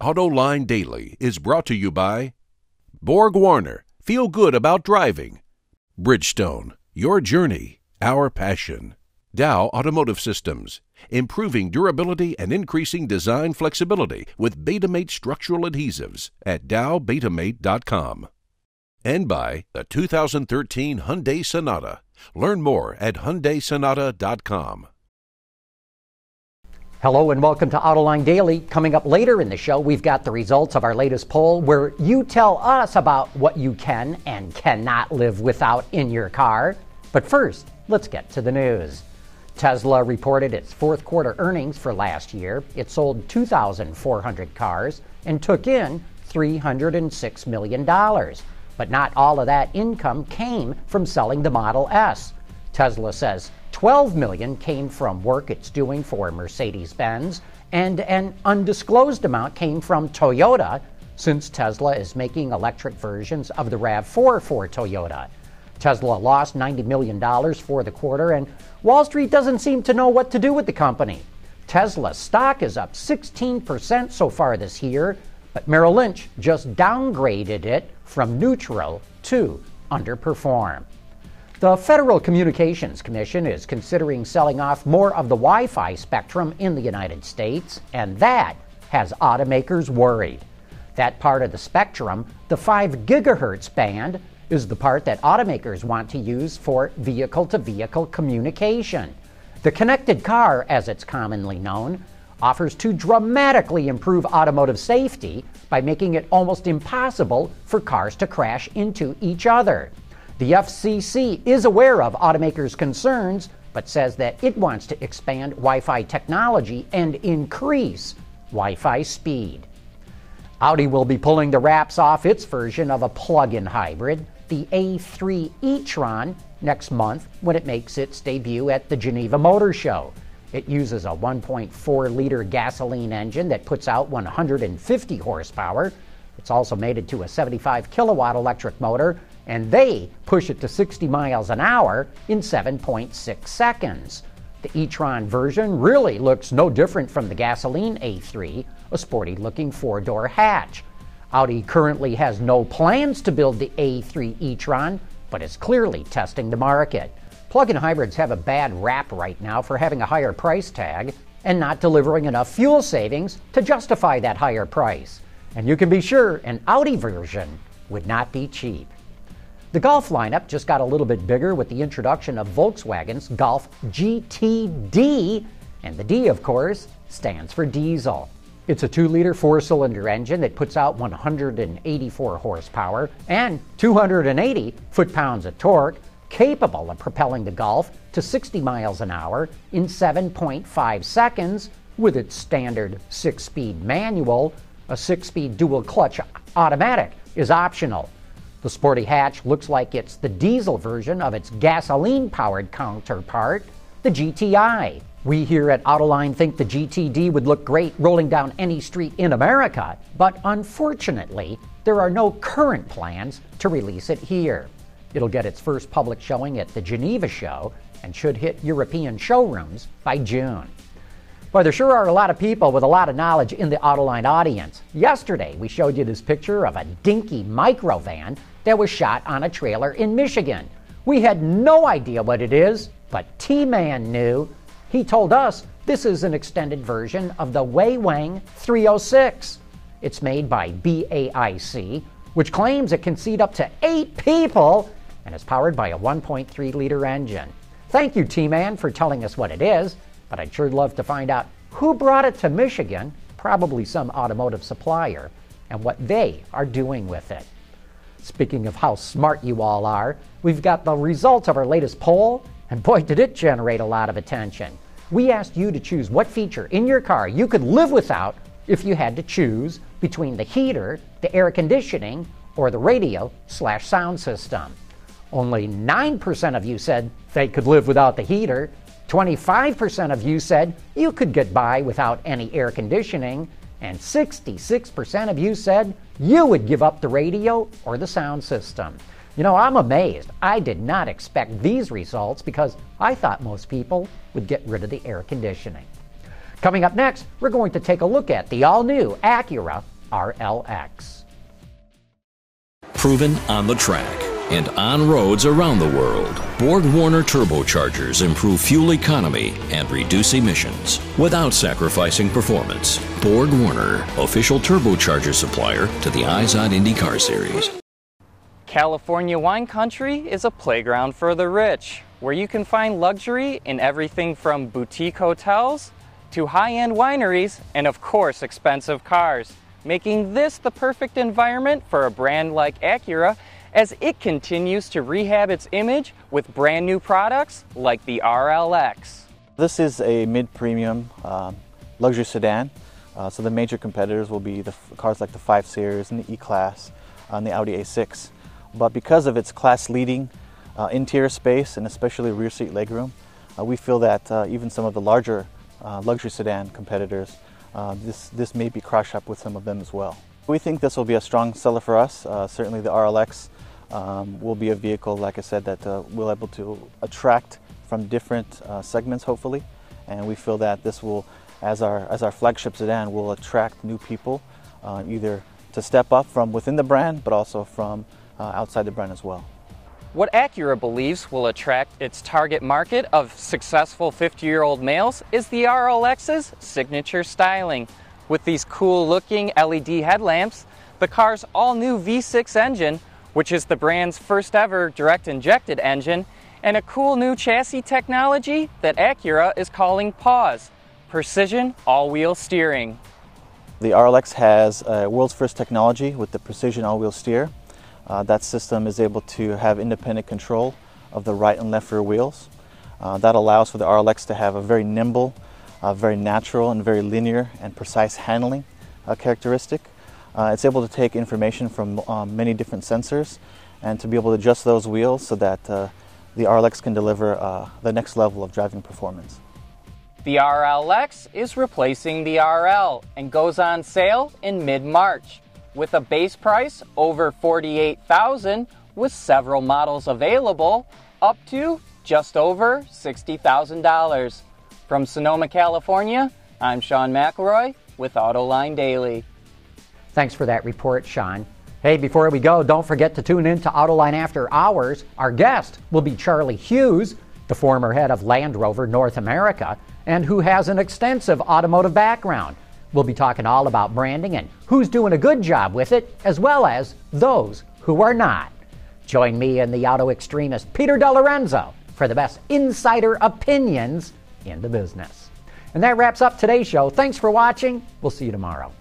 AutoLine Daily is brought to you by Borg Warner. Feel good about driving. Bridgestone. Your journey, our passion. Dow Automotive Systems. Improving durability and increasing design flexibility with Betamate structural adhesives at dowbetamate.com. And by the 2013 Hyundai Sonata. Learn more at hyundaisonata.com. Hello and welcome to Autoline Daily. Coming up later in the show, we've got the results of our latest poll where you tell us about what you can and cannot live without in your car. But first, let's get to the news. Tesla reported its fourth quarter earnings for last year. It sold 2,400 cars and took in $306 million. But not all of that income came from selling the Model S. Tesla says 12 million came from work it's doing for Mercedes-Benz and an undisclosed amount came from Toyota since Tesla is making electric versions of the RAV4 for Toyota. Tesla lost $90 million for the quarter, and Wall Street doesn't seem to know what to do with the company. Tesla stock is up 16% so far this year, but Merrill Lynch just downgraded it from neutral to underperform. The Federal Communications Commission is considering selling off more of the Wi Fi spectrum in the United States, and that has automakers worried. That part of the spectrum, the 5 gigahertz band, is the part that automakers want to use for vehicle to vehicle communication. The connected car, as it's commonly known, offers to dramatically improve automotive safety by making it almost impossible for cars to crash into each other. The FCC is aware of automakers' concerns, but says that it wants to expand Wi Fi technology and increase Wi Fi speed. Audi will be pulling the wraps off its version of a plug in hybrid, the A3 e tron, next month when it makes its debut at the Geneva Motor Show. It uses a 1.4 liter gasoline engine that puts out 150 horsepower. It's also mated to a 75 kilowatt electric motor and they push it to 60 miles an hour in 7.6 seconds. The e-tron version really looks no different from the gasoline A3, a sporty looking four door hatch. Audi currently has no plans to build the A3 e-tron, but is clearly testing the market. Plug in hybrids have a bad rap right now for having a higher price tag and not delivering enough fuel savings to justify that higher price. And you can be sure an Audi version would not be cheap. The Golf lineup just got a little bit bigger with the introduction of Volkswagen's Golf GTD, and the D, of course, stands for diesel. It's a 2 liter four cylinder engine that puts out 184 horsepower and 280 foot pounds of torque, capable of propelling the Golf to 60 miles an hour in 7.5 seconds with its standard 6 speed manual. A 6 speed dual clutch automatic is optional. The sporty hatch looks like it's the diesel version of its gasoline powered counterpart, the GTI. We here at Autoline think the GTD would look great rolling down any street in America, but unfortunately, there are no current plans to release it here. It'll get its first public showing at the Geneva show and should hit European showrooms by June. Boy, there sure are a lot of people with a lot of knowledge in the Autoline audience. Yesterday, we showed you this picture of a dinky microvan that was shot on a trailer in Michigan. We had no idea what it is, but T Man knew. He told us this is an extended version of the Wei-Wang 306. It's made by BAIC, which claims it can seat up to eight people and is powered by a 1.3 liter engine. Thank you, T Man, for telling us what it is but I'd sure love to find out who brought it to Michigan, probably some automotive supplier, and what they are doing with it. Speaking of how smart you all are, we've got the results of our latest poll, and boy, did it generate a lot of attention. We asked you to choose what feature in your car you could live without if you had to choose between the heater, the air conditioning, or the radio slash sound system. Only 9% of you said they could live without the heater, 25% of you said you could get by without any air conditioning, and 66% of you said you would give up the radio or the sound system. You know, I'm amazed. I did not expect these results because I thought most people would get rid of the air conditioning. Coming up next, we're going to take a look at the all new Acura RLX. Proven on the track and on roads around the world, Borg Warner turbochargers improve fuel economy and reduce emissions without sacrificing performance. Borg Warner, official turbocharger supplier to the Izod IndyCar Series. California wine country is a playground for the rich, where you can find luxury in everything from boutique hotels to high end wineries and, of course, expensive cars, making this the perfect environment for a brand like Acura as it continues to rehab its image with brand new products like the RLX. This is a mid premium um, luxury sedan. Uh, so the major competitors will be the cars like the 5 Series and the E Class uh, and the Audi A6. But because of its class leading uh, interior space and especially rear seat legroom, uh, we feel that uh, even some of the larger uh, luxury sedan competitors, this, this may be crush up with some of them as well. We think this will be a strong seller for us. certainly the RLX um, will be a vehicle, like I said, that uh, we'll able to attract from different uh, segments, hopefully. And we feel that this will, as our as our flagship sedan, will attract new people, uh, either to step up from within the brand, but also from uh, outside the brand as well. What Acura believes will attract its target market of successful 50 year old males is the RLX's signature styling. With these cool looking LED headlamps, the car's all new V6 engine which is the brand's first ever direct injected engine, and a cool new chassis technology that Acura is calling PAWS Precision All Wheel Steering. The RLX has a world's first technology with the Precision All Wheel Steer. Uh, that system is able to have independent control of the right and left rear wheels. Uh, that allows for the RLX to have a very nimble, uh, very natural, and very linear and precise handling uh, characteristic. Uh, it's able to take information from um, many different sensors and to be able to adjust those wheels so that uh, the RLX can deliver uh, the next level of driving performance. The RLX is replacing the RL and goes on sale in mid-March with a base price over 48,000 with several models available up to just over $60,000. From Sonoma, California, I'm Sean McElroy with Autoline Daily. Thanks for that report, Sean. Hey, before we go, don't forget to tune in to Autoline After Hours. Our guest will be Charlie Hughes, the former head of Land Rover North America, and who has an extensive automotive background. We'll be talking all about branding and who's doing a good job with it, as well as those who are not. Join me and the auto extremist Peter DeLorenzo for the best insider opinions in the business. And that wraps up today's show. Thanks for watching. We'll see you tomorrow.